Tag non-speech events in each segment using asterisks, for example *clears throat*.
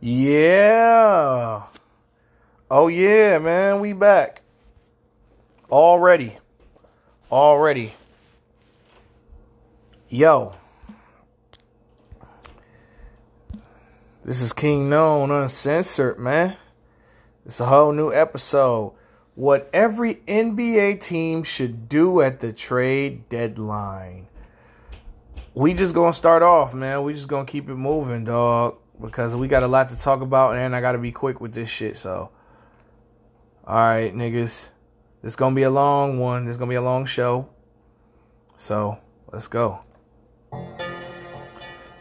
Yeah. Oh yeah, man, we back. Already. Already. Yo. This is King Known Uncensored, man. It's a whole new episode. What every NBA team should do at the trade deadline. We just gonna start off, man. We just gonna keep it moving, dog because we got a lot to talk about and I got to be quick with this shit. So, all right, niggas, it's gonna be a long one. It's gonna be a long show. So let's go.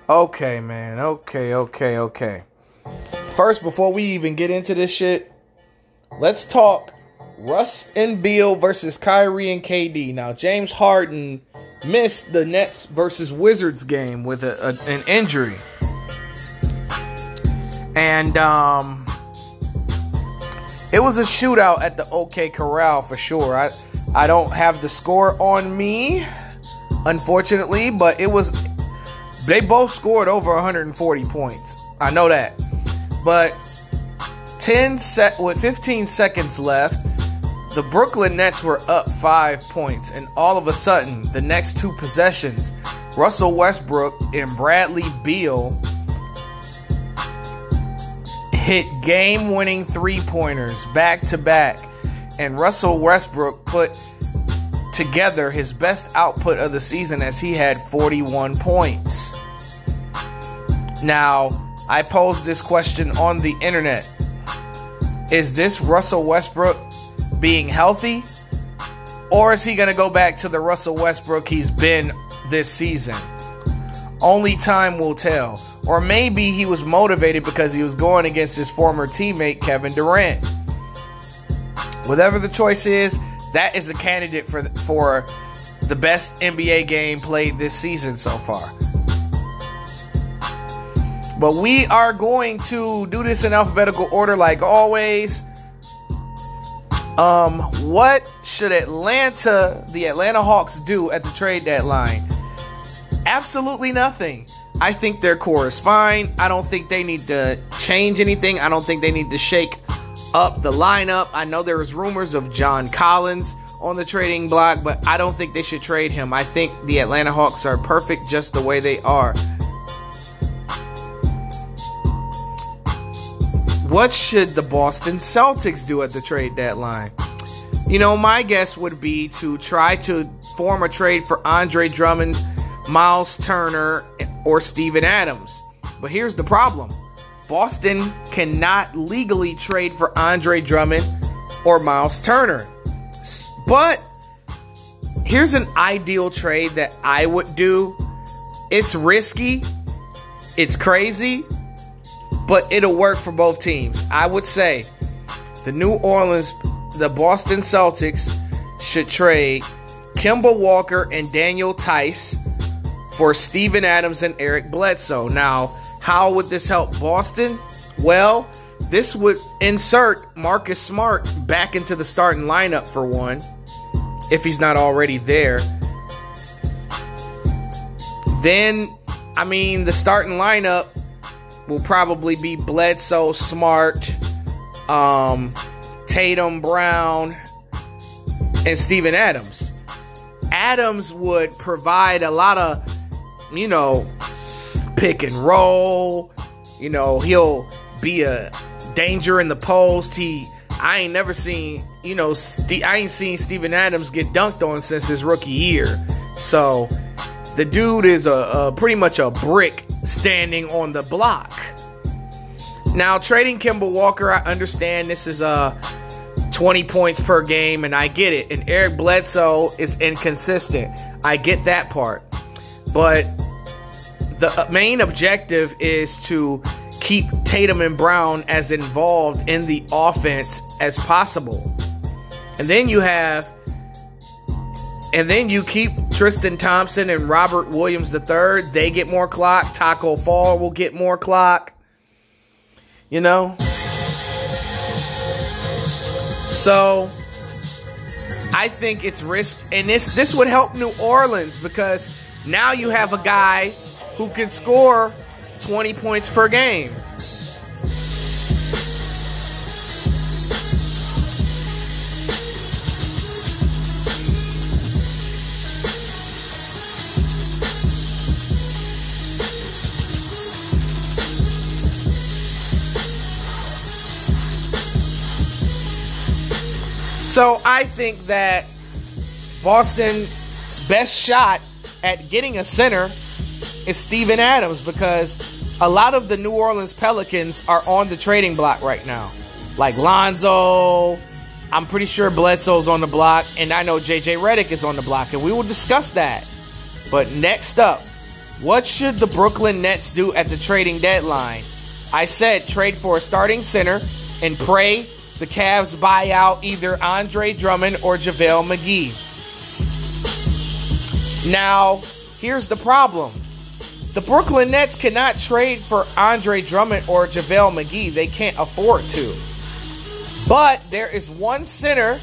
Okay, man. Okay, okay, okay. First, before we even get into this shit, let's talk Russ and Beal versus Kyrie and KD. Now, James Harden missed the Nets versus Wizards game with a, a, an injury and um, it was a shootout at the OK Corral for sure. I I don't have the score on me, unfortunately, but it was they both scored over 140 points. I know that, but 10 set with 15 seconds left. The Brooklyn Nets were up five points, and all of a sudden, the next two possessions, Russell Westbrook and Bradley Beal hit game winning three pointers back to back, and Russell Westbrook put together his best output of the season as he had 41 points. Now, I posed this question on the internet Is this Russell Westbrook being healthy? Or is he going to go back to the Russell Westbrook he's been this season? Only time will tell. Or maybe he was motivated because he was going against his former teammate, Kevin Durant. Whatever the choice is, that is a candidate for, for the best NBA game played this season so far. But we are going to do this in alphabetical order like always. Um, what should Atlanta, the Atlanta Hawks, do at the trade deadline? Absolutely nothing. I think their core is fine. I don't think they need to change anything. I don't think they need to shake up the lineup. I know there was rumors of John Collins on the trading block, but I don't think they should trade him. I think the Atlanta Hawks are perfect just the way they are. What should the Boston Celtics do at the trade deadline? You know, my guess would be to try to form a trade for Andre Drummond Miles Turner, or Steven Adams. But here's the problem Boston cannot legally trade for Andre Drummond or Miles Turner. But here's an ideal trade that I would do. It's risky, it's crazy, but it'll work for both teams. I would say the New Orleans, the Boston Celtics should trade Kemba Walker and Daniel Theis for Steven Adams and Eric Bledsoe. Now, how would this help Boston? Well, this would insert Marcus Smart back into the starting lineup for one, if he's not already there. Then, I mean, the starting lineup will probably be Bledsoe, Smart, um, Tatum, Brown, and Steven Adams. Adams would provide a lot of you know, pick and roll. You know, he'll be a danger in the post. He, I ain't never seen, you know, St- I ain't seen Steven Adams get dunked on since his rookie year. So the dude is a, a pretty much a brick standing on the block. Now, trading Kemba Walker, I understand this is a uh, 20 points per game, and I get it. And Eric Bledsoe is inconsistent. I get that part. But the uh, main objective is to keep Tatum and Brown as involved in the offense as possible. And then you have and then you keep Tristan Thompson and Robert Williams III. They get more clock. Tacko Fall will get more clock. You know? So I think it's risk and this this would help New Orleans because now you have a guy who can score 20 points per game. So I think that Boston's best shot at getting a center is Steven Adams because a lot of the New Orleans Pelicans are on the trading block right now. Like Lonzo, I'm pretty sure Bledsoe's on the block, and I know JJ Redick is on the block, and we will discuss that. But next up, what should the Brooklyn Nets do at the trading deadline? I said trade for a starting center and pray the Cavs buy out either Andre Drummond or JaVale McGee. Now, here's the problem. The Brooklyn Nets cannot trade for Andre Drummond or JaVale McGee. They can't afford to. But there is one center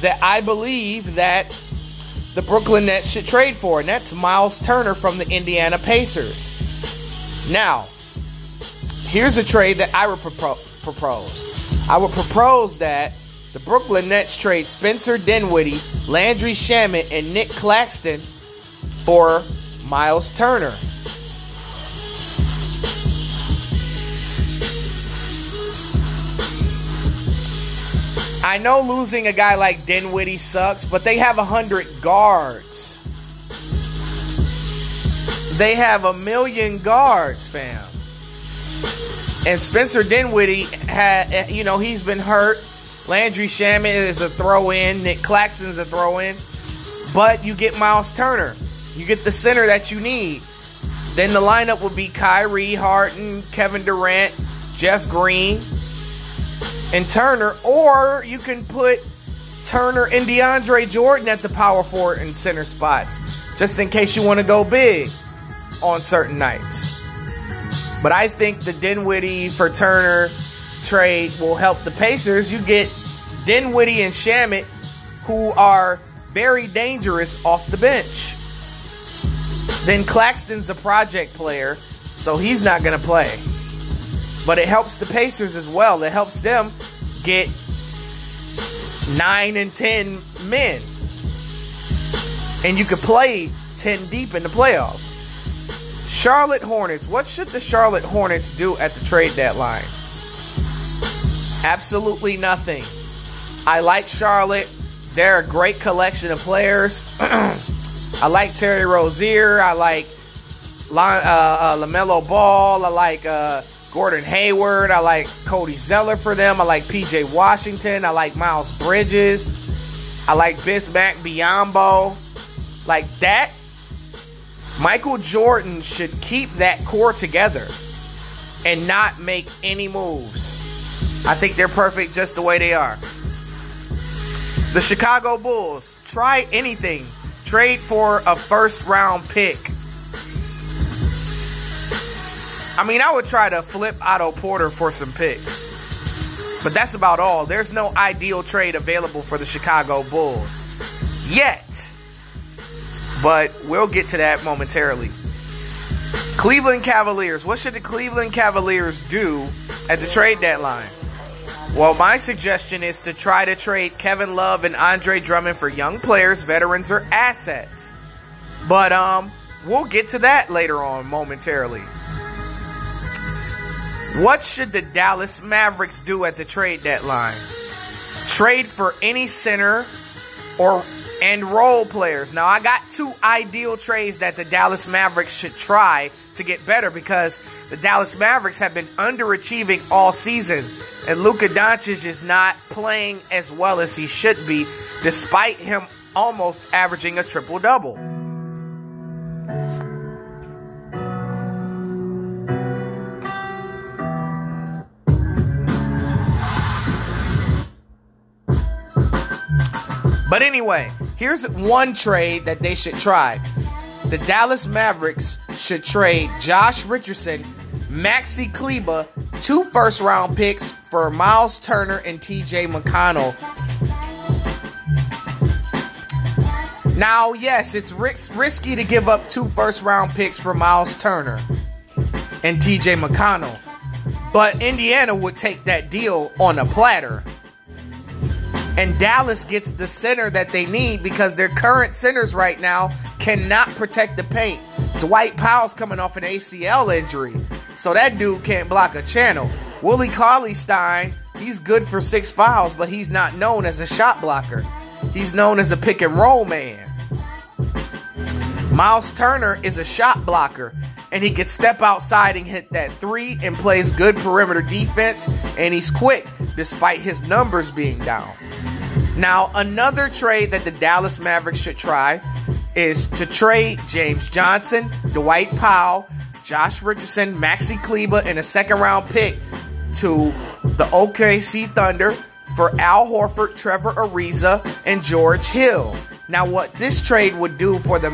that I believe that the Brooklyn Nets should trade for, and that's Miles Turner from the Indiana Pacers. Now, here's a trade that I would propose. I would propose that the Brooklyn Nets trade Spencer Dinwiddie, Landry Shamet, and Nic Claxton for Miles Turner. I know losing a guy like Dinwiddie sucks, but they have a hundred guards. They have a million guards, fam. And Spencer Dinwiddie had, you know, he's been hurt. Landry Shamet is a throw-in. Nic Claxton's a throw-in. But you get Miles Turner. You get the center that you need. Then the lineup would be Kyrie, Harden, Kevin Durant, Jeff Green, and Turner, or you can put Turner and DeAndre Jordan at the power forward and center spots, just in case you want to go big on certain nights. But I think the Dinwiddie for Turner trade will help the Pacers. You get Dinwiddie and Shamet, who are very dangerous off the bench. Then Claxton's a project player, so he's not going to play. But it helps the Pacers as well. It helps them get nine and ten men. And you could play 10 deep in the playoffs. Charlotte Hornets. What should the Charlotte Hornets do at the trade deadline? Absolutely nothing. I like Charlotte. They're a great collection of players. *clears throat* I like Terry Rozier. I like uh, uh, LaMelo Ball. I like uh, Gordon Hayward. I like Cody Zeller for them. I like PJ Washington. I like Miles Bridges. I like Bismack Biyombo. Like that. Michael Jordan should keep that core together and not make any moves. I think they're perfect just the way they are. The Chicago Bulls, try anything. Trade for a first round pick. I mean, I would try to flip Otto Porter for some picks. But that's about all. There's no ideal trade available for the Chicago Bulls yet. But we'll get to that momentarily. Cleveland Cavaliers. What should the Cleveland Cavaliers do at the trade deadline? Well, my suggestion is to try to trade Kevin Love and Andre Drummond for young players, veterans, or assets. But um, we'll get to that later on momentarily. What should the Dallas Mavericks do at the trade deadline? Trade for any center or and role players. Now I got two ideal trades that the Dallas Mavericks should try to get better because the Dallas Mavericks have been underachieving all season and Luka Doncic is not playing as well as he should be despite him almost averaging a triple double. But anyway, here's one trade that they should try. The Dallas Mavericks should trade Josh Richardson, Maxi Kleber, two first round picks for Miles Turner and TJ McConnell. Now, yes, it's risky to give up two first round picks for Miles Turner and TJ McConnell, but Indiana would take that deal on a platter. And Dallas gets the center that they need because their current centers right now cannot protect the paint. Dwight Powell's coming off an ACL injury, so that dude can't block a channel. Willie Cauley Stein He's good for six fouls, but he's not known as a shot blocker. He's known as a pick and roll man. Miles Turner is a shot blocker, and he can step outside and hit that three and plays good perimeter defense, and he's quick despite his numbers being down. Now, another trade that the Dallas Mavericks should try is to trade James Johnson, Dwight Powell, Josh Richardson, Maxi Kleber, and a second round pick to the OKC Thunder for Al Horford, Trevor Ariza, and George Hill. Now, what this trade would do for the,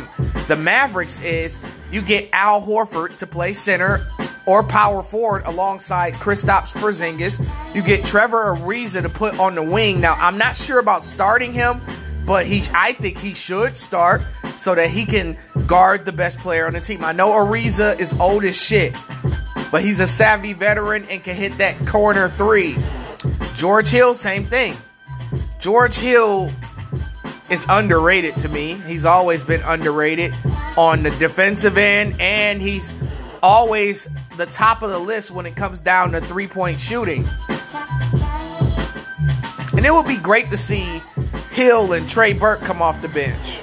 the Mavericks is you get Al Horford to play center or power forward alongside Kristaps Porzingis. You get Trevor Ariza to put on the wing. Now, I'm not sure about starting him, but he I think he should start so that he can guard the best player on the team. I know Ariza is old as shit, but he's a savvy veteran and can hit that corner three. George Hill, same thing. George Hill is underrated to me. He's always been underrated on the defensive end, and he's always the top of the list when it comes down to three point shooting. And it would be great to see Hill and Trey Burke come off the bench.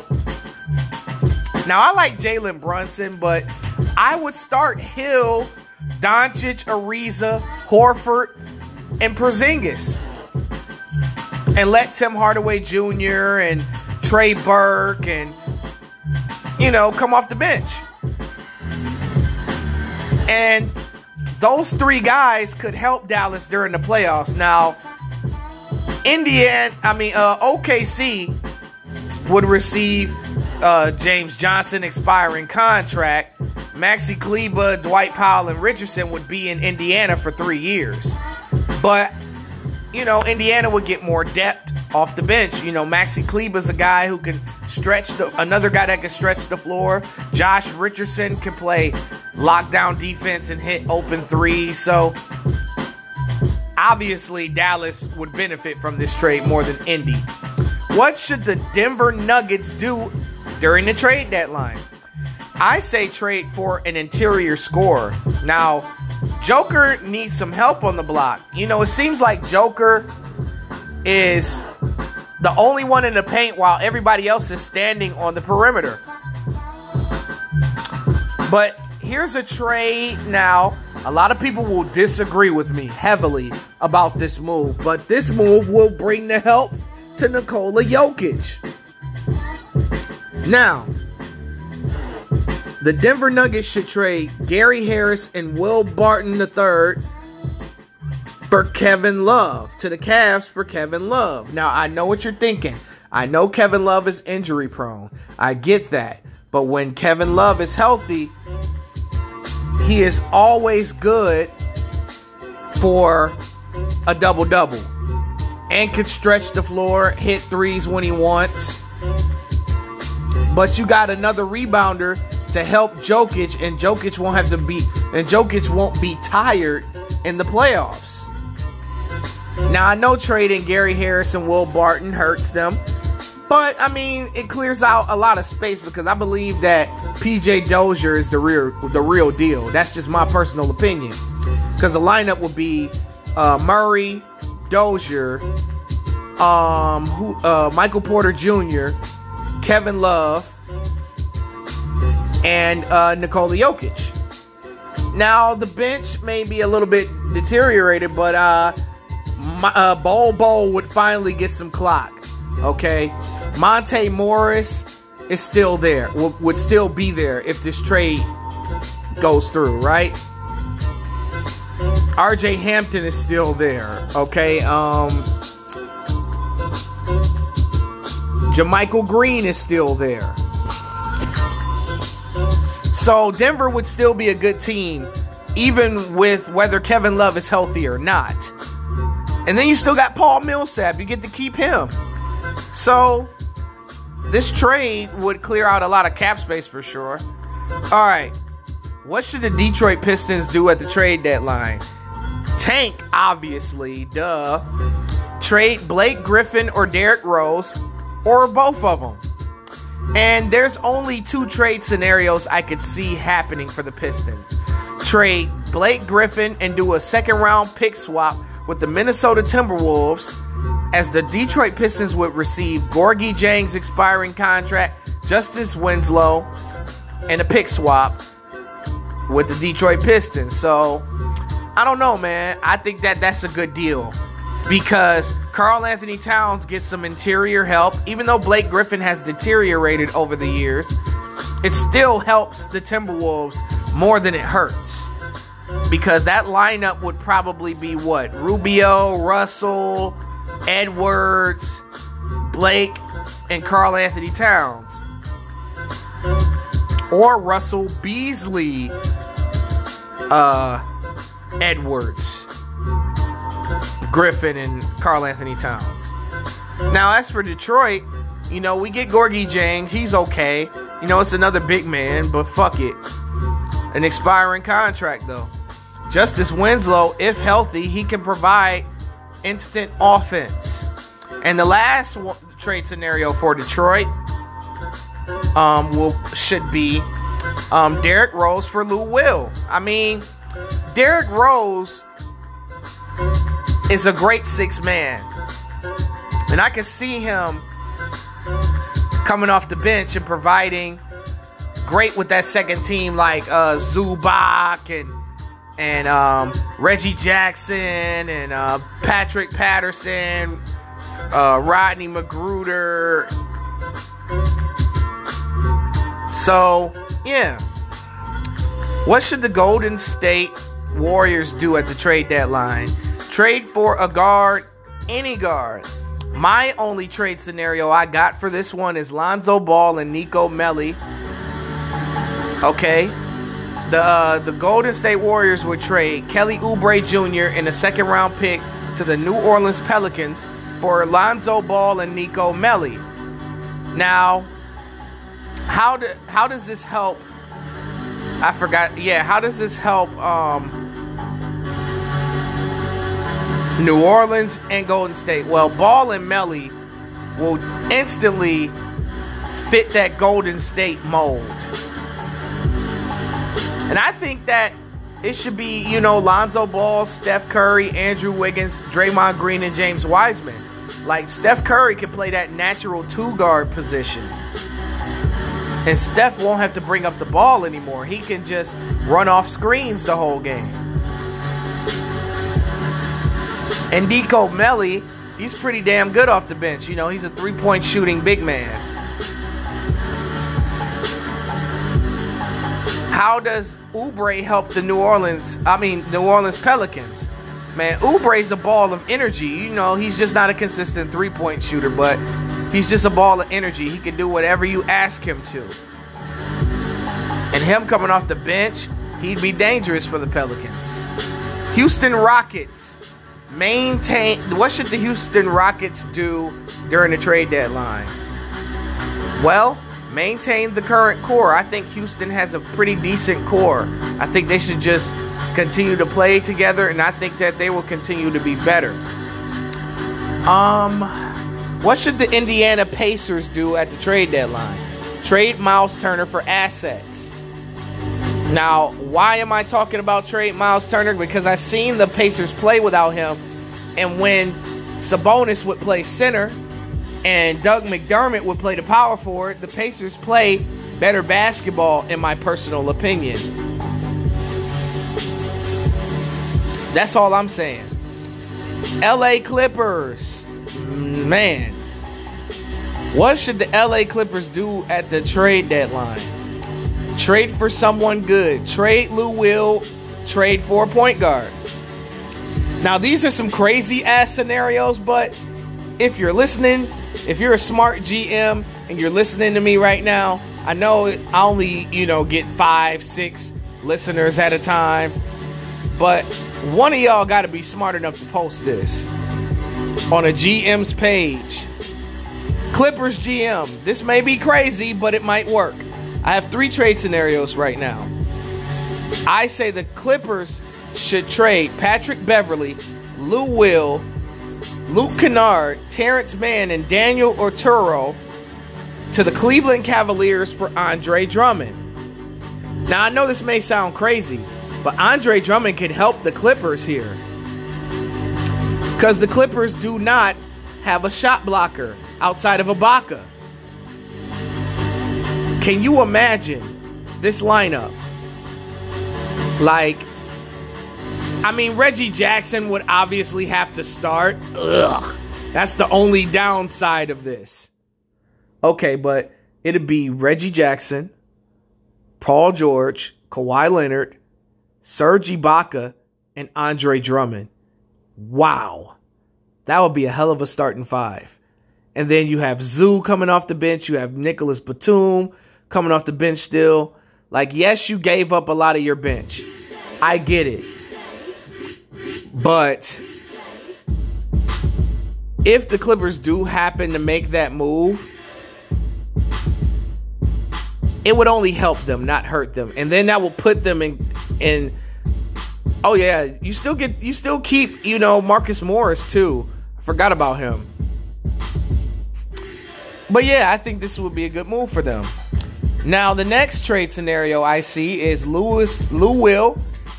Now, I like Jalen Brunson, but I would start Hill, Doncic, Ariza, Horford, and Porzingis. And let Tim Hardaway Jr. and Trey Burke and, you know, come off the bench. And those three guys could help Dallas during the playoffs. Now, Indiana, I mean, uh, OKC would receive uh, James Johnson expiring contract. Maxi Kleber, Dwight Powell, and Richardson would be in Indiana for three years. But, you know, Indiana would get more depth off the bench. You know, Maxi Kleber's a guy who can stretch the another guy that can stretch the floor. Josh Richardson can play lockdown defense and hit open threes. So obviously Dallas would benefit from this trade more than Indy. What should the Denver Nuggets do during the trade deadline? I say trade for an interior scorer. Now, Joker needs some help on the block. You know, it seems like Joker is the only one in the paint while everybody else is standing on the perimeter. But here's a trade now. A lot of people will disagree with me heavily about this move, but this move will bring the help to Nikola Jokic. Now, the Denver Nuggets should trade Gary Harris and Will Barton III for Kevin Love to the Cavs for Kevin Love. Now, I know what you're thinking. I know Kevin Love is injury prone. I get that. But when Kevin Love is healthy, he is always good for a double double and can stretch the floor, hit threes when he wants. But you got another rebounder to help Jokic, and Jokic won't have to be and Jokic won't be tired in the playoffs. Now I know trading Gary Harris and Will Barton hurts them, but I mean it clears out a lot of space because I believe that PJ Dozier is the real the real deal. That's just my personal opinion. Because the lineup would be uh, Murray, Dozier, um, who, uh, Michael Porter Jr., Kevin Love, and uh, Nikola Jokic. Now the bench may be a little bit deteriorated, but uh, my, uh, Bol Bol would finally get some clock. Okay, Monte Morris is still there. Would, would still be there if this trade goes through, right? RJ Hampton is still there. Okay, um, JaMychal Green is still there. So Denver would still be a good team, even with whether Kevin Love is healthy or not. And then you still got Paul Millsap. You get to keep him. So this trade would clear out a lot of cap space for sure. All right. What should the Detroit Pistons do at the trade deadline? Tank, obviously, duh. Trade Blake Griffin or Derrick Rose, or both of them. And there's only two trade scenarios I could see happening for the Pistons. Trade Blake Griffin and do a second round pick swap with the Minnesota Timberwolves as the Detroit Pistons would receive Gorgui Dieng's expiring contract, Justice Winslow, and a pick swap with the Detroit Pistons. So I don't know, man. I think that that's a good deal because Karl-Anthony Towns gets some interior help. Even though Blake Griffin has deteriorated over the years, it still helps the Timberwolves more than it hurts. Because that lineup would probably be what? Rubio, Russell, Edwards, Blake, and Karl-Anthony Towns. Or Russell Beasley, uh, Edwards, Griffin, and Karl-Anthony Towns. Now, as for Detroit, you know, we get Gorgui Dieng. He's okay. You know, it's another big man, but fuck it. An expiring contract, though. Justice Winslow, if healthy, he can provide instant offense. And the last trade scenario for Detroit um, will should be um, Rose for Lou Will. I mean, Derrick Rose is a great six man. And I can see him coming off the bench and providing great with that second team like uh, Zubac and and um, Reggie Jackson and uh, Patrick Patterson, uh, Rodney McGruder. So, yeah. What should the Golden State Warriors do at the trade deadline? Trade for a guard, any guard. My only trade scenario I got for this one is Lonzo Ball and Nico Melli. Okay. The uh, the Golden State Warriors would trade Kelly Oubre Jr. in a second round pick to the New Orleans Pelicans for Lonzo Ball and Nico Melli. Now, how do, how does this help? I forgot. Yeah, how does this help um, New Orleans and Golden State? Well, Ball and Melli will instantly fit that Golden State mold. And I think that it should be, you know, Lonzo Ball, Steph Curry, Andrew Wiggins, Draymond Green, and James Wiseman. Like, Steph Curry can play that natural two guard position. And Steph won't have to bring up the ball anymore. He can just run off screens the whole game. And Nico Melli, he's pretty damn good off the bench. You know, he's a three point shooting big man. How does Oubre helped the New Orleans, I mean, New Orleans Pelicans? Man, Oubre's a ball of energy. You know, he's just not a consistent three point shooter, but he's just a ball of energy. He can do whatever you ask him to. And him coming off the bench, he'd be dangerous for the Pelicans. Houston Rockets maintain. What should the Houston Rockets do during the trade deadline? Well, maintain the current core. I think Houston has a pretty decent core. I think they should just continue to play together, and I think that they will continue to be better. Um, what should the Indiana Pacers do at the trade deadline? Trade Miles Turner for assets. Now, why am I talking about trade Miles Turner? Because I've seen the Pacers play without him, and when Sabonis would play center, and Doug McDermott would play the power forward, the Pacers play better basketball, in my personal opinion. That's all I'm saying. LA Clippers. Man. What should the LA Clippers do at the trade deadline? Trade for someone good. Trade Lou Will. Trade for a point guard. Now, these are some crazy ass scenarios, but if you're listening, if you're a smart GM and you're listening to me right now, I know I only, you know, get five, six listeners at a time, but one of y'all got to be smart enough to post this on a GM's page. Clippers GM. This may be crazy, but it might work. I have three trade scenarios right now. I say the Clippers should trade Patrick Beverley, Lou Will, Luke Kennard, Terance Mann, and Daniel Oturu to the Cleveland Cavaliers for Andre Drummond. Now, I know this may sound crazy, but Andre Drummond can help the Clippers here. Because the Clippers do not have a shot blocker outside of Ibaka. Can you imagine this lineup? Like, I mean, Reggie Jackson would obviously have to start. Ugh. That's the only downside of this. Okay, but it'd be Reggie Jackson, Paul George, Kawhi Leonard, Serge Ibaka, and Andre Drummond. Wow. That would be a hell of a starting five. And then you have Zoo coming off the bench. You have Nicolas Batum coming off the bench still. Like, yes, you gave up a lot of your bench. I get it. But if the Clippers do happen to make that move, it would only help them, not hurt them. And then that will put them in in Oh yeah, you still get you still keep, you know, Marcus Morris too. I forgot about him. But yeah, I think this would be a good move for them. Now, the next trade scenario I see is Lewis Lou Will,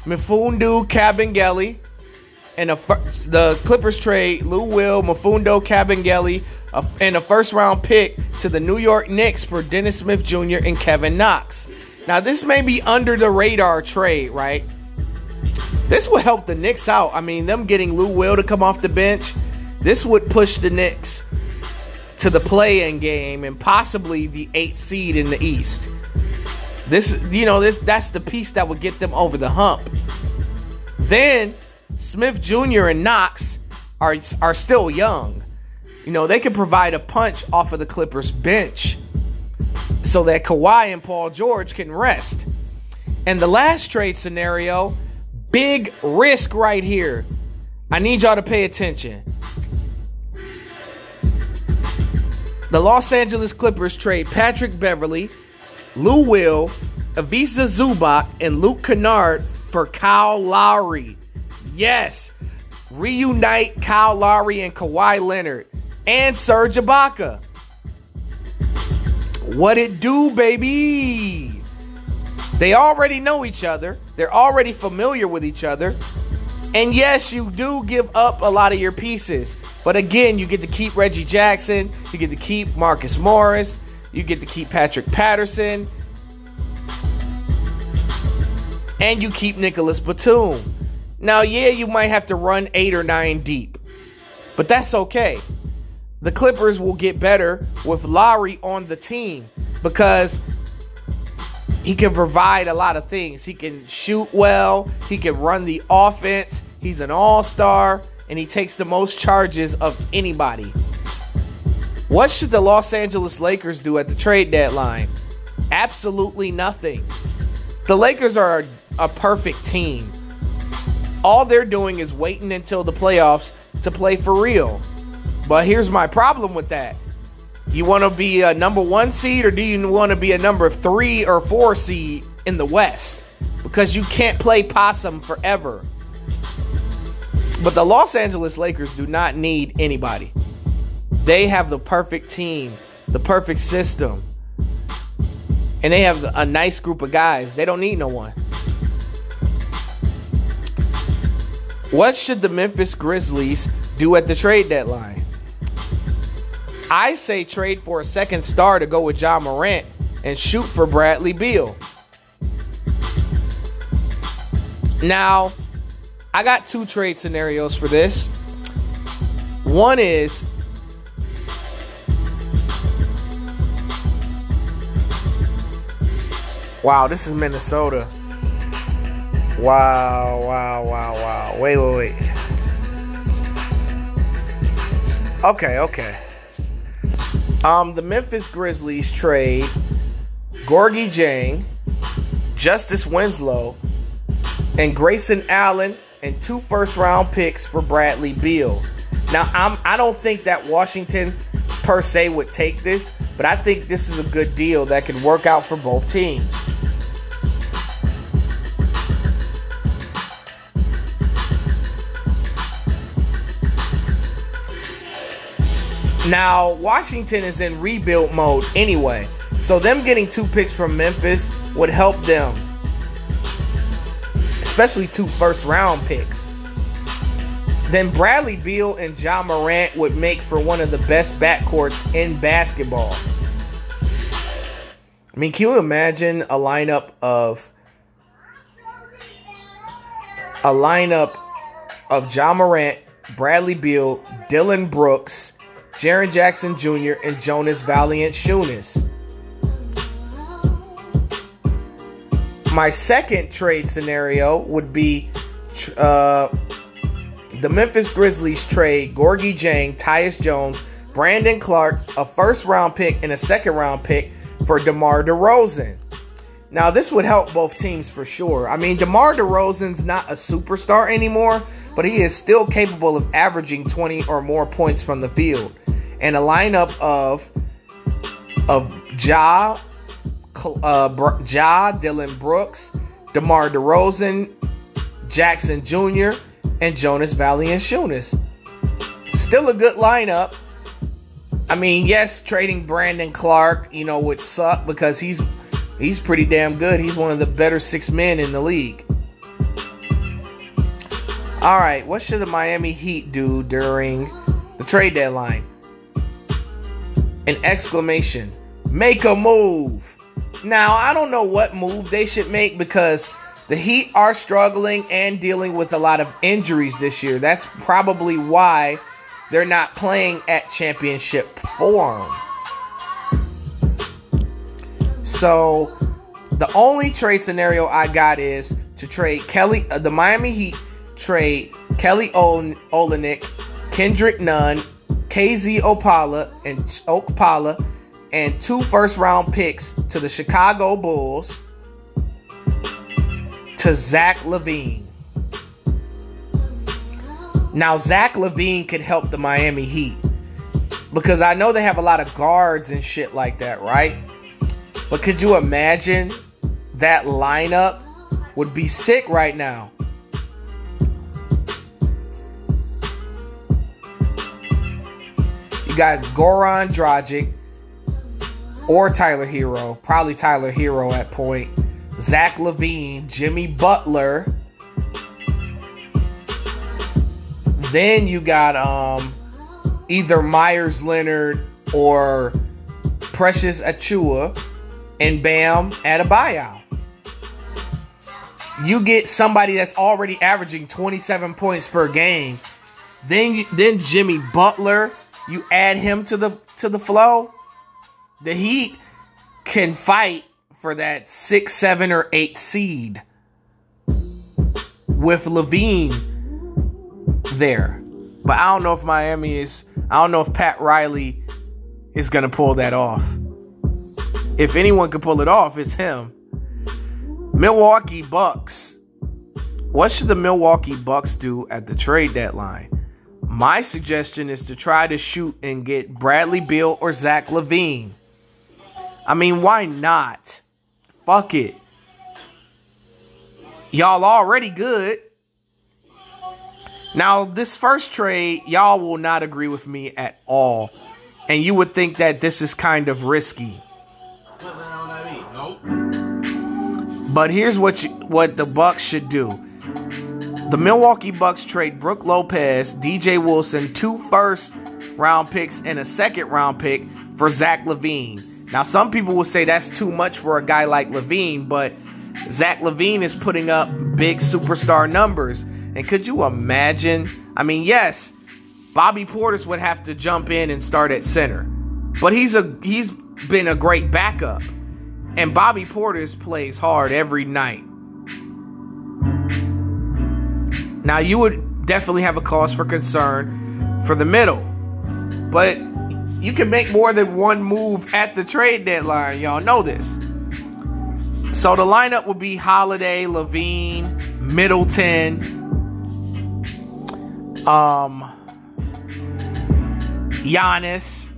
Mfiondu Kabengele, and a, the Clippers trade Lou Will, Mfiondu Kabengele, and a first round pick to the New York Knicks for Dennis Smith Jr. and Kevin Knox. Now, this may be under the radar trade, right? This would help the Knicks out. I mean, them getting Lou Will to come off the bench, this would push the Knicks to the play-in game and possibly the eighth seed in the East. This, you know, this that's the piece that would get them over the hump. Then Smith Jr. and Knox are are still young. You know, they can provide a punch off of the Clippers bench so that Kawhi and Paul George can rest. And the last trade scenario Big risk right here. I need y'all to pay attention. The Los Angeles Clippers trade Patrick Beverley, Lou Will, Ivica Zubac, and Luke Kennard for Kyle Lowry. Yes, reunite Kyle Lowry and Kawhi Leonard and Serge Ibaka. What it do, baby? They already know each other. They're already familiar with each other. And yes, you do give up a lot of your pieces. But again, you get to keep Reggie Jackson. You get to keep Marcus Morris. You get to keep Patrick Patterson. And you keep Nicolas Batum. Now, yeah, you might have to run eight or nine deep. But that's okay. The Clippers will get better with Lowry on the team because he can provide a lot of things. He can shoot well, he can run the offense. He's an all-star and he takes the most charges of anybody. What should the Los Angeles Lakers do at the trade deadline? Absolutely nothing. The Lakers are a, a perfect team. All they're doing is waiting until the playoffs to play for real. But here's my problem with that you want to be a number one seed or do you want to be a number three or four seed in the West? Because you can't play possum forever. But the Los Angeles Lakers do not need anybody. They have the perfect team, the perfect system. And they have a nice group of guys. They don't need no one. What should the Memphis Grizzlies do at the trade deadline? I say trade for a second star to go with Ja Morant and shoot for Bradley Beal. Now, I got two trade scenarios for this. One is Wow, this is Minnesota. Wow, wow, wow, wow. Wait, wait, wait. Okay, okay. Um, the Memphis Grizzlies trade Gorgui Dieng, Justice Winslow, and Grayson Allen and two first round picks for Bradley Beal. Now, I'm I don't think that Washington per se would take this, but I think this is a good deal that can work out for both teams. Now, Washington is in rebuild mode anyway. So them getting two picks from Memphis would help them. Especially two first round picks. then Bradley Beal and Ja Morant would make for one of the best backcourts in basketball. I mean, can you imagine a lineup of a lineup of Ja Morant, Bradley Beal, Dillon Brooks, Jaren Jackson Jr., and Jonas Valanciunas? My second trade scenario would be uh, the Memphis Grizzlies trade Gorgui Dieng, Tyus Jones, Brandon Clarke, a first round pick, and a second round pick for DeMar DeRozan. Now, this would help both teams for sure. I mean, DeMar DeRozan's not a superstar anymore, but he is still capable of averaging 20 or more points from the field. And a lineup of of Ja, uh, Ja, Dillon Brooks, DeMar DeRozan, Jackson Jr., and Jonas Valanciunas. Still a good lineup. I mean, yes, trading Brandon Clarke, you know, would suck because he's he's pretty damn good. He's one of the better six men in the league. All right, what should the Miami Heat do during the trade deadline? An exclamation. Make a move. Now, I don't know what move they should make because the Heat are struggling and dealing with a lot of injuries this year. That's probably why they're not playing at championship form. So, the only trade scenario I got is to trade Kelly, uh, the Miami Heat trade Kelly Olynyk, Kendrick Nunn, KZ Opala, and Okpala, and two first round picks to the Chicago Bulls to Zach LaVine. Now, Zach LaVine could help the Miami Heat because I know they have a lot of guards and shit like that, right? But could you imagine that lineup would be sick right now? You got Goran Dragic or Tyler Herro, probably Tyler Herro at point. Zach LaVine, Jimmy Butler. Then you got um either Meyers Leonard or Precious Achiuwa and Bam Adebayo. You get somebody that's already averaging 27 points per game. Then then Jimmy Butler, you add him to the to the flow. The Heat can fight for that six, seven, or eight seed with LaVine there. But I don't know if Miami is, I don't know if Pat Riley is going to pull that off. If anyone can pull it off, it's him. Milwaukee Bucks. What should the Milwaukee Bucks do at the trade deadline? My suggestion is to try to shoot and get Bradley Beal or Zach LaVine. I mean, why not? Fuck it. Y'all already good. Now, this first trade, y'all will not agree with me at all. And you would think that this is kind of risky. But here's what you, what the Bucks should do. The Milwaukee Bucks trade Brook Lopez, DJ Wilson, two first round picks and a second round pick for Zach LaVine. Now, some people will say that's too much for a guy like LaVine, but Zach LaVine is putting up big superstar numbers. And could you imagine? I mean, yes, Bobby Portis would have to jump in and start at center, but he's a he's been a great backup, and Bobby Portis plays hard every night. Now, you would definitely have a cause for concern for the middle, but you can make more than one move at the trade deadline. Y'all know this. So the lineup would be Holiday, LaVine, Middleton, um, Giannis,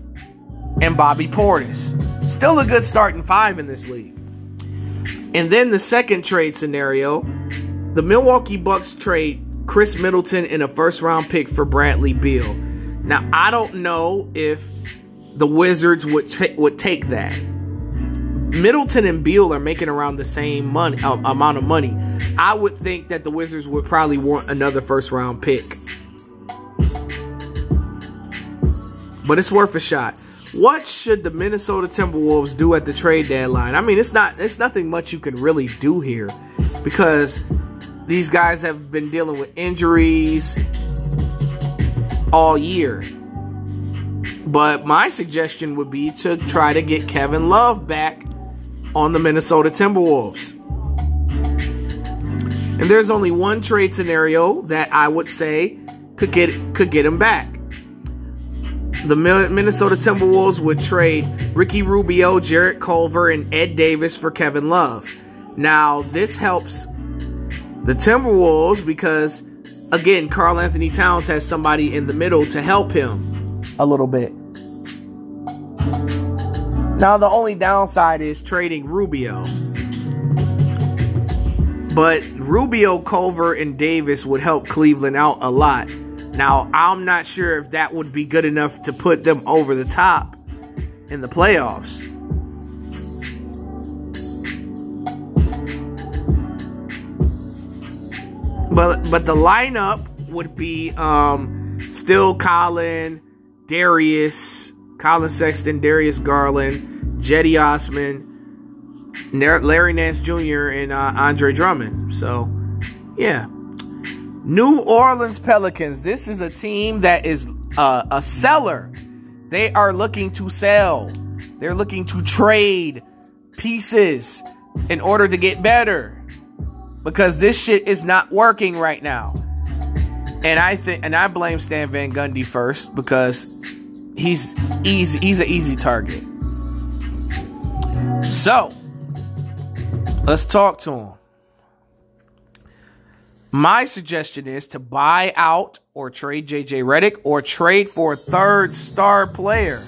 and Bobby Portis. Still a good starting five in this league. And then the second trade scenario, the Milwaukee Bucks trade Khris Middleton, and a first round pick for Bradley Beal. Now, I don't know if the Wizards would, t- would take that. Middleton and Beal are making around the same money uh, amount of money. I would think that the Wizards would probably want another first round pick. But it's worth a shot. What should the Minnesota Timberwolves do at the trade deadline? I mean, it's not it's nothing much you can really do here because these guys have been dealing with injuries all year. But my suggestion would be to try to get Kevin Love back on the Minnesota Timberwolves. And there's only one trade scenario that I would say could get could get him back. The Minnesota Timberwolves would trade Ricky Rubio, Jarrett Culver, and Ed Davis for Kevin Love. Now, this helps the Timberwolves because, again, Karl-Anthony Towns has somebody in the middle to help him a little bit. Now, the only downside is trading Rubio. But Rubio, Culver, and Davis would help Cleveland out a lot. Now, I'm not sure if that would be good enough to put them over the top in the playoffs. But but the lineup would be um, still Collin, Darius, Collin Sexton, Darius Garland, Cedi Osman, Larry Nance Jr. and uh, Andre Drummond. So, yeah. New Orleans Pelicans. This is a team that is uh, a seller. They are looking to sell. They're looking to trade pieces in order to get better because this shit is not working right now. And I think, and I blame Stan Van Gundy first because he's easy. He's an easy target. So let's talk to him. My suggestion is to buy out or trade JJ Redick or trade for a third star player.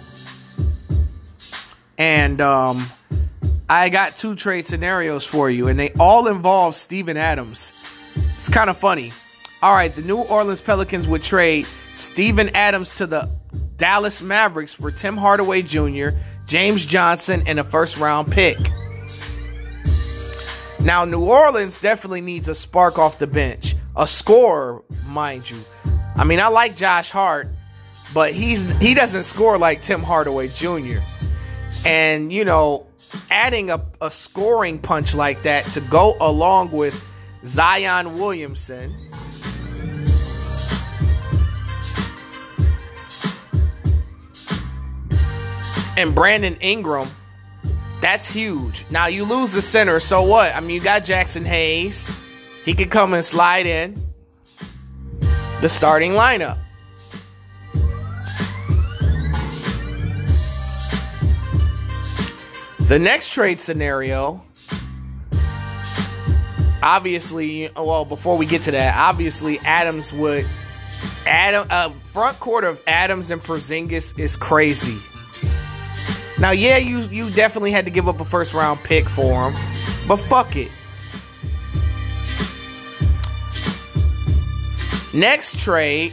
And um, I got two trade scenarios for you, and they all involve Steven Adams. It's kind of funny. All right, the New Orleans Pelicans would trade Steven Adams to the Dallas Mavericks for Tim Hardaway Jr., James Johnson, and a first round pick. Now, New Orleans definitely needs a spark off the bench, a scorer, mind you. I mean, I like Josh Hart, but he's he doesn't score like Tim Hardaway Jr. And you know, adding a, a scoring punch like that to go along with Zion Williamson. And Brandon Ingram, that's huge. Now you lose the center, so what? I mean, you got Jaxson Hayes. He could come and slide in the starting lineup. The next trade scenario, obviously, well, before we get to that, obviously Adams would Adam uh, front court of Adams and Porzingis is crazy. Now, yeah, you you definitely had to give up a first round pick for him, but fuck it. Next trade,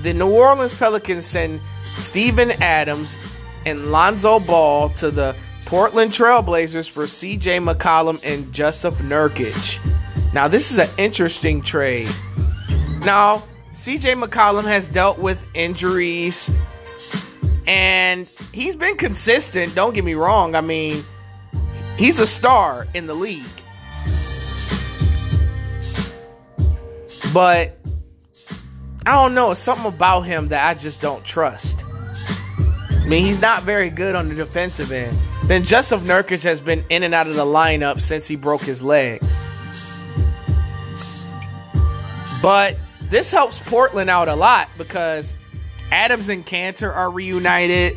the New Orleans Pelicans send Steven Adams and Lonzo Ball to the Portland Trailblazers for CJ McCollum and Jusuf Nurkic. Now, this is an interesting trade. Now, CJ McCollum has dealt with injuries and he's been consistent. Don't get me wrong. I mean, he's a star in the league. But I don't know. It's something about him that I just don't trust. I mean, he's not very good on the defensive end. Then Jusuf Nurkic has been in and out of the lineup since he broke his leg. But this helps Portland out a lot because Adams and Kanter are reunited.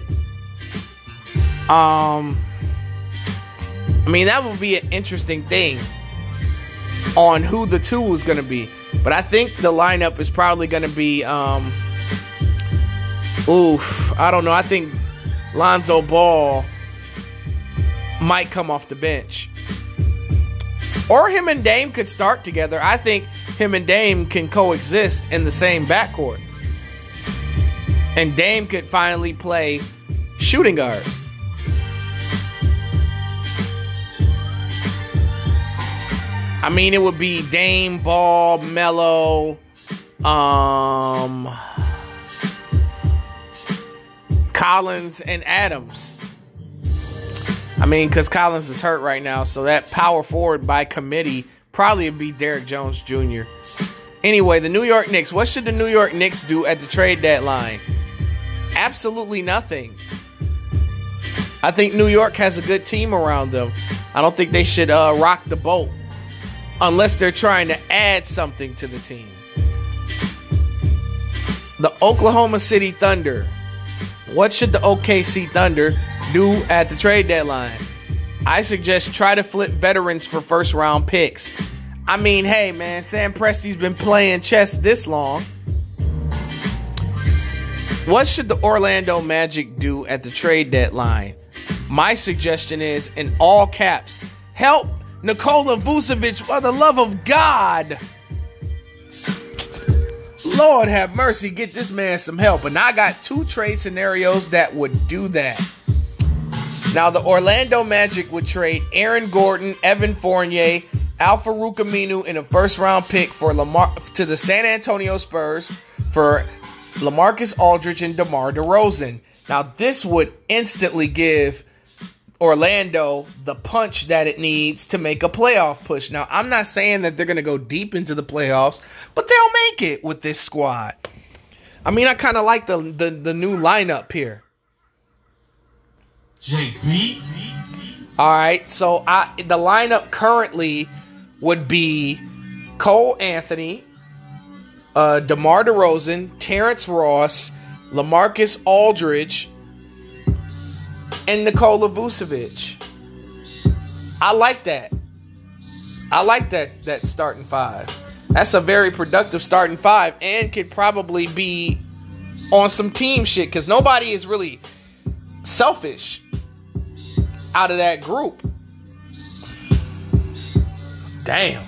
Um, I mean, that would be an interesting thing on who the two is going to be. But I think the lineup is probably going to be, um, oof, I don't know. I think Lonzo Ball might come off the bench. Or him and Dame could start together. I think him and Dame can coexist in the same backcourt. And Dame could finally play shooting guard. I mean, it would be Dame, Ball, Melo, um, Collins and Adams. I mean, because Collins is hurt right now, so that power forward by committee probably would be Derrick Jones Jr. Anyway, the New York Knicks. What should the New York Knicks do at the trade deadline? Absolutely nothing. I think New York has a good team around them. I don't think they should uh, rock the boat unless they're trying to add something to the team. The Oklahoma City Thunder. What should the OKC Thunder do at the trade deadline? I suggest try to flip veterans for first round picks. I mean, hey man, Sam Presti's been playing chess this long. What should the Orlando Magic do at the trade deadline? My suggestion is in all caps, help Nikola Vucevic for the love of God. Lord have mercy, get this man some help. And I got two trade scenarios that would do that. Now, the Orlando Magic would trade Aaron Gordon, Evan Fournier, Al-Farouq Aminu in a first round pick for Lamar to the San Antonio Spurs for LaMarcus Aldridge and DeMar DeRozan. Now, this would instantly give Orlando the punch that it needs to make a playoff push. Now, I'm not saying that they're going to go deep into the playoffs, but they'll make it with this squad. I mean, I kind of like the, the the new lineup here. JB. All right, so I the lineup currently would be Cole Anthony, uh, DeMar DeRozan, Terrence Ross, LaMarcus Aldridge, and Nikola Vucevic. I like that. I like that that starting five. That's a very productive starting five and could probably be on some team shit because nobody is really selfish out of that group. Damn.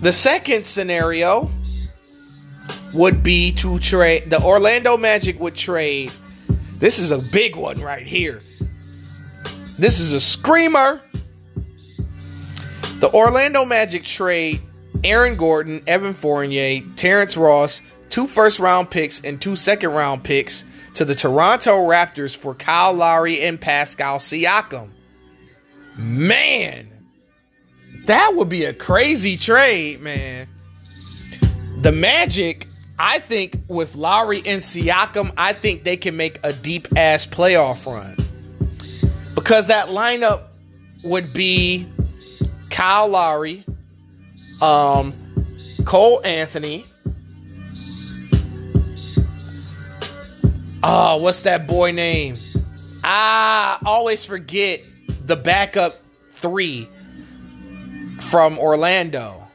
The second scenario would be to trade the Orlando Magic would trade. This is a big one right here. This is a screamer. The Orlando Magic trade Aaron Gordon, Evan Fournier, Terrence Ross, two first round picks and two second round picks to the Toronto Raptors for Kyle Lowry and Pascal Siakam. Man, that would be a crazy trade, man. The Magic, I think, with Lowry and Siakam, I think they can make a deep ass playoff run. Because that lineup would be Kyle Lowry, um, Cole Anthony, Oh, what's that boy name? I always forget the backup three from Orlando.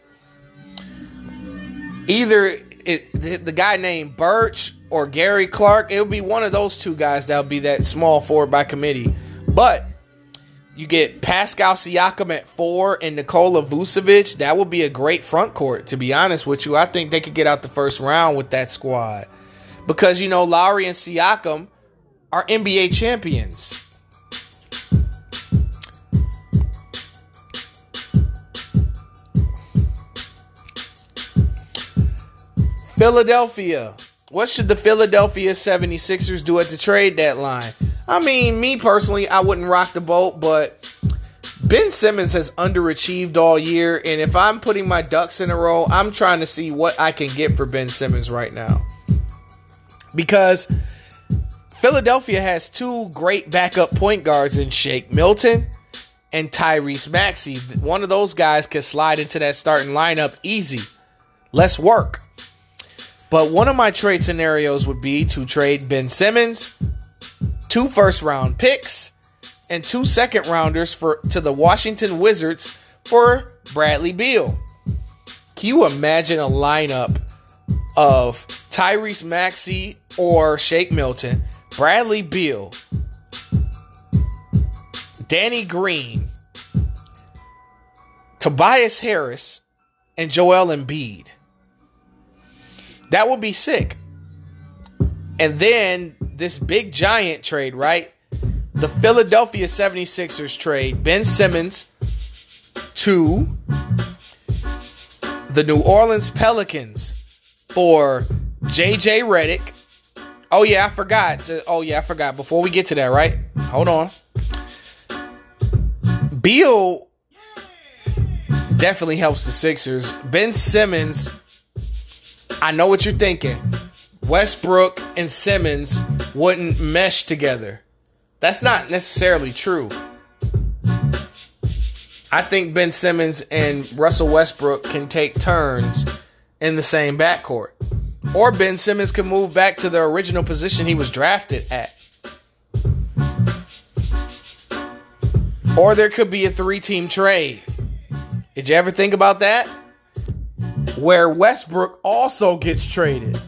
Either it, the guy named Birch or Gary Clark. It'll be one of those two guys that'll be that small forward by committee. But you get Pascal Siakam at four and Nikola Vucevic. That would be a great front court, to be honest with you. I think they could get out the first round with that squad because you know Lowry and Siakam are NBA champions. Philadelphia. What should the Philadelphia 76ers do at the trade deadline? I mean, me personally, I wouldn't rock the boat, but Ben Simmons has underachieved all year. And if I'm putting my ducks in a row, I'm trying to see what I can get for Ben Simmons right now because Philadelphia has two great backup point guards in Shake Milton and Tyrese Maxey. One of those guys could slide into that starting lineup easy. Less work. But one of my trade scenarios would be to trade Ben Simmons, two first round picks, and two second rounders for to the Washington Wizards for Bradley Beal. Can you imagine a lineup of Tyrese Maxey or Shake Milton, Bradley Beal, Danny Green, Tobias Harris, and Joel Embiid. That would be sick. And then this big giant trade, right? The Philadelphia 76ers trade Ben Simmons to the New Orleans Pelicans for JJ Redick. Oh yeah, I forgot. To, oh yeah, I forgot. Before we get to that, right? Hold on. Beal definitely helps the Sixers. Ben Simmons, I know what you're thinking. Westbrook and Simmons wouldn't mesh together. That's not necessarily true. I think Ben Simmons and Russell Westbrook can take turns in the same backcourt. Or Ben Simmons can move back to the original position he was drafted at. Or there could be a three team trade. Did you ever think about that? Where Westbrook also gets traded.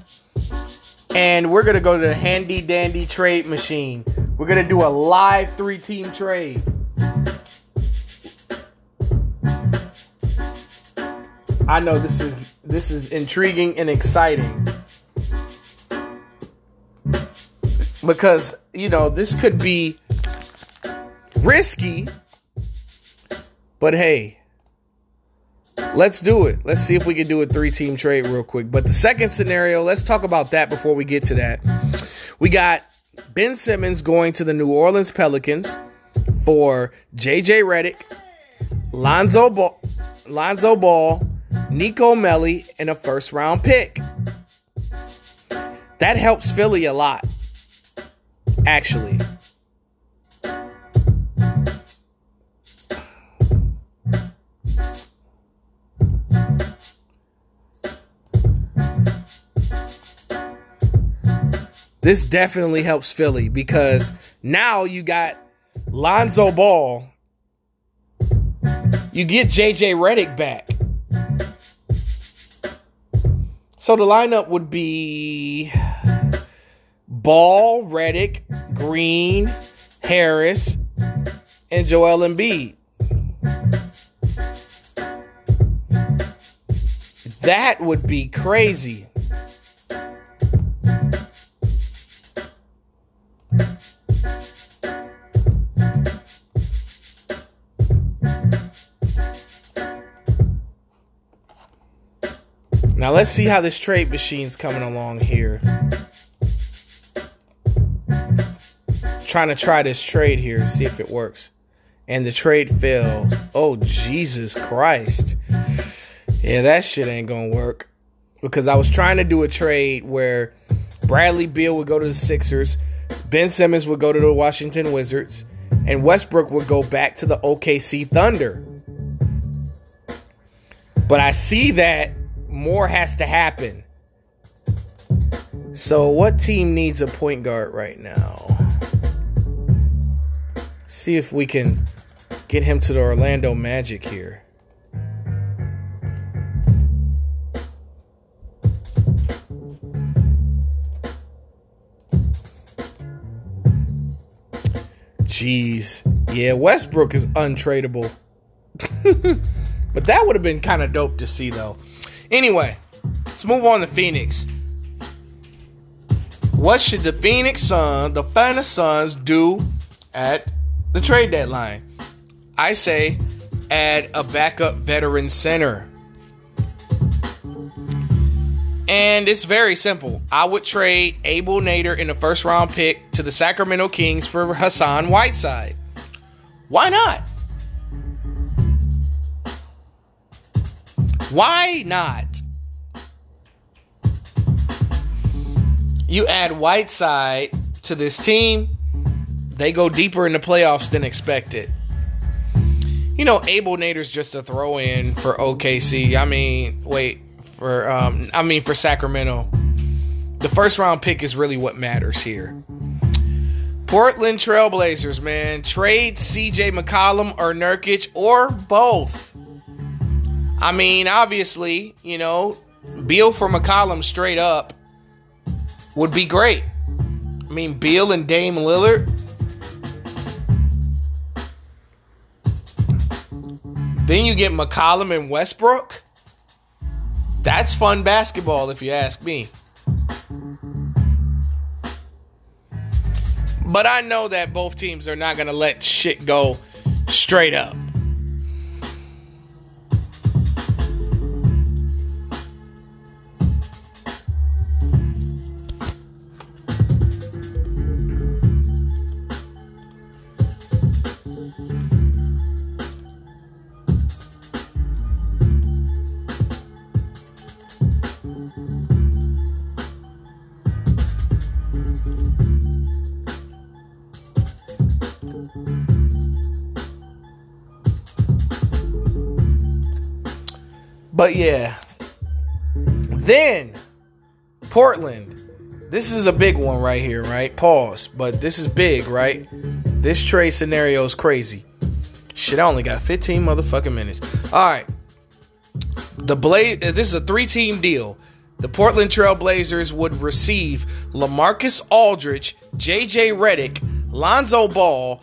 And we're going to go to the handy dandy trade machine. We're going to do a live three team trade. I know this is this is intriguing and exciting. Because, you know, this could be risky, but hey, let's do it. Let's see if we can do a three team trade real quick. But the second scenario, let's talk about that before we get to that. We got Ben Simmons going to the New Orleans Pelicans for JJ Redick, Lonzo Ball, Lonzo Ball, Nico Melli, and a first round pick. That helps Philly a lot, actually. This definitely helps Philly because now you got Lonzo Ball. You get JJ Redick back. So the lineup would be Ball, Redick, Green, Harris, and Joel Embiid. That would be crazy. Now let's see how this trade machine's coming along here. Trying to try this trade here, see if it works. And the trade failed. Oh, Jesus Christ. Yeah, that shit ain't gonna work. Because I was trying to do a trade where Bradley Beal would go to the Sixers, Ben Simmons would go to the Washington Wizards, and Westbrook would go back to the OKC Thunder. But I see that more has to happen. So, what team needs a point guard right now? See if we can get him to the Orlando Magic here. Jeez. Yeah, Westbrook is untradeable. *laughs* but that would have been kind of dope to see, though. Anyway, let's move on to Phoenix. What should the Phoenix Suns, the Phoenix Suns, do at the trade deadline? I say add a backup veteran center. And it's very simple. I would trade Abdel Nader in the first round pick to the Sacramento Kings for Hassan Whiteside. Why not? Why not? You add Whiteside to this team, they go deeper in the playoffs than expected. You know, Abdel Nader's just a throw in for OKC. I mean, wait, for um I mean for Sacramento. The first round pick is really what matters here. Portland Trailblazers, man. Trade CJ McCollum or Nurkic or both. I mean, obviously, you know, Beal for McCollum straight up would be great. I mean, Beal and Dame Lillard. Then you get McCollum and Westbrook. That's fun basketball, if you ask me. But I know that both teams are not going to let shit go straight up. But yeah. Then Portland. This is a big one right here, right? Pause. But this is big, right? This trade scenario is crazy. Shit, I only got 15 motherfucking minutes. All right. The Blade This is a three-team deal. The Portland Trail Blazers would receive LaMarcus Aldridge, JJ Redick, Lonzo Ball,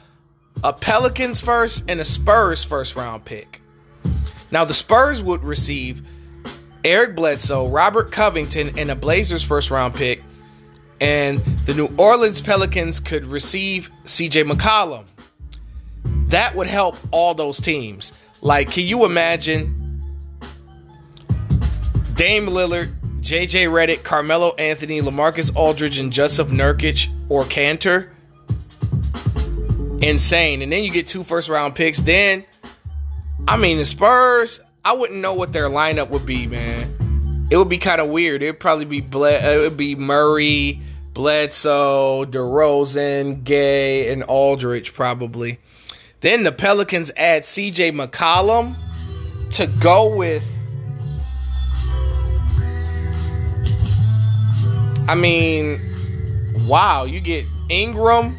a Pelicans first, and a Spurs first round pick. Now, the Spurs would receive Eric Bledsoe, Robert Covington, and a Blazers first round pick. And the New Orleans Pelicans could receive CJ McCollum. That would help all those teams. Like, can you imagine Dame Lillard, JJ Redick, Carmelo Anthony, LaMarcus Aldridge, and Jusuf Nurkic or Kanter? Insane. And then you get two first round picks. Then I mean, the Spurs, I wouldn't know what their lineup would be, man. It would be kind of weird. It'd probably be Ble- uh, it would be Murray, Bledsoe, DeRozan, Gay, and Aldridge probably. Then the Pelicans add CJ McCollum to go with. I mean, wow, you get Ingram,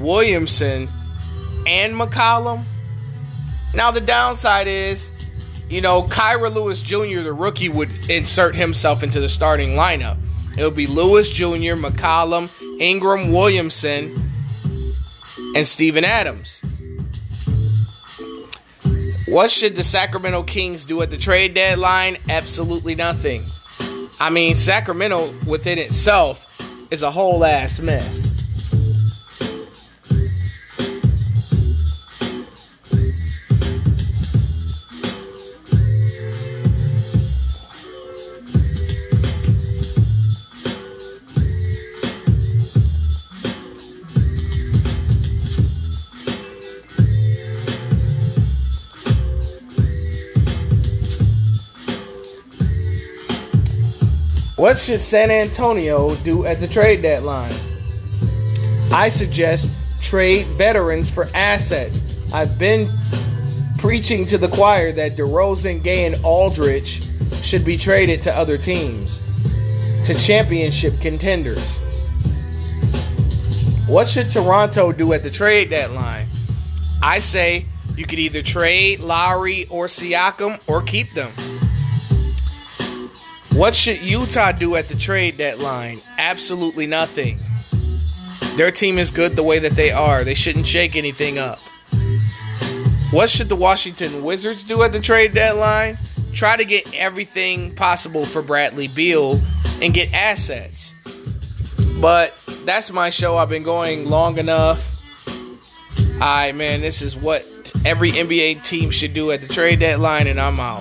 Williamson, and McCollum. Now the downside is, you know, Kira Lewis Jr., the rookie, would insert himself into the starting lineup. It would be Lewis Jr., McCollum, Ingram, Williamson, and Steven Adams. What should the Sacramento Kings do at the trade deadline? Absolutely nothing. I mean, Sacramento within itself is a whole ass mess. What should San Antonio do at the trade deadline? I suggest trade veterans for assets. I've been preaching to the choir that DeRozan, Gay, and Aldridge should be traded to other teams, to championship contenders. What should Toronto do at the trade deadline? I say you could either trade Lowry or Siakam or keep them. What should Utah do at the trade deadline? Absolutely nothing. Their team is good the way that they are. They shouldn't shake anything up. What should the Washington Wizards do at the trade deadline? Try to get everything possible for Bradley Beal and get assets. But that's my show. I've been going long enough. Alright, man, this is what every NBA team should do at the trade deadline, and I'm out.